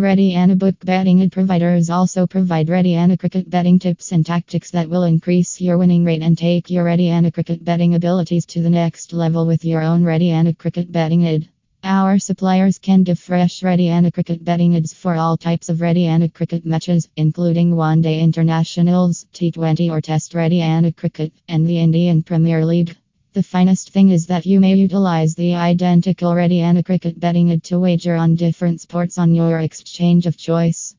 Reddy Anna book betting providers also provide Reddy Anna cricket betting tips and tactics that will increase your winning rate and take your Reddy Anna cricket betting abilities to the next level with your own Reddy Anna cricket betting id. Our suppliers can give fresh Reddy Anna cricket betting ids for all types of Reddy Anna cricket matches, including one day internationals, T20 or Test Ready Anna cricket, and the Indian Premier League. The finest thing is that you may utilize the identical Reddy Anna cricket betting id to wager on different sports on your exchange of choice.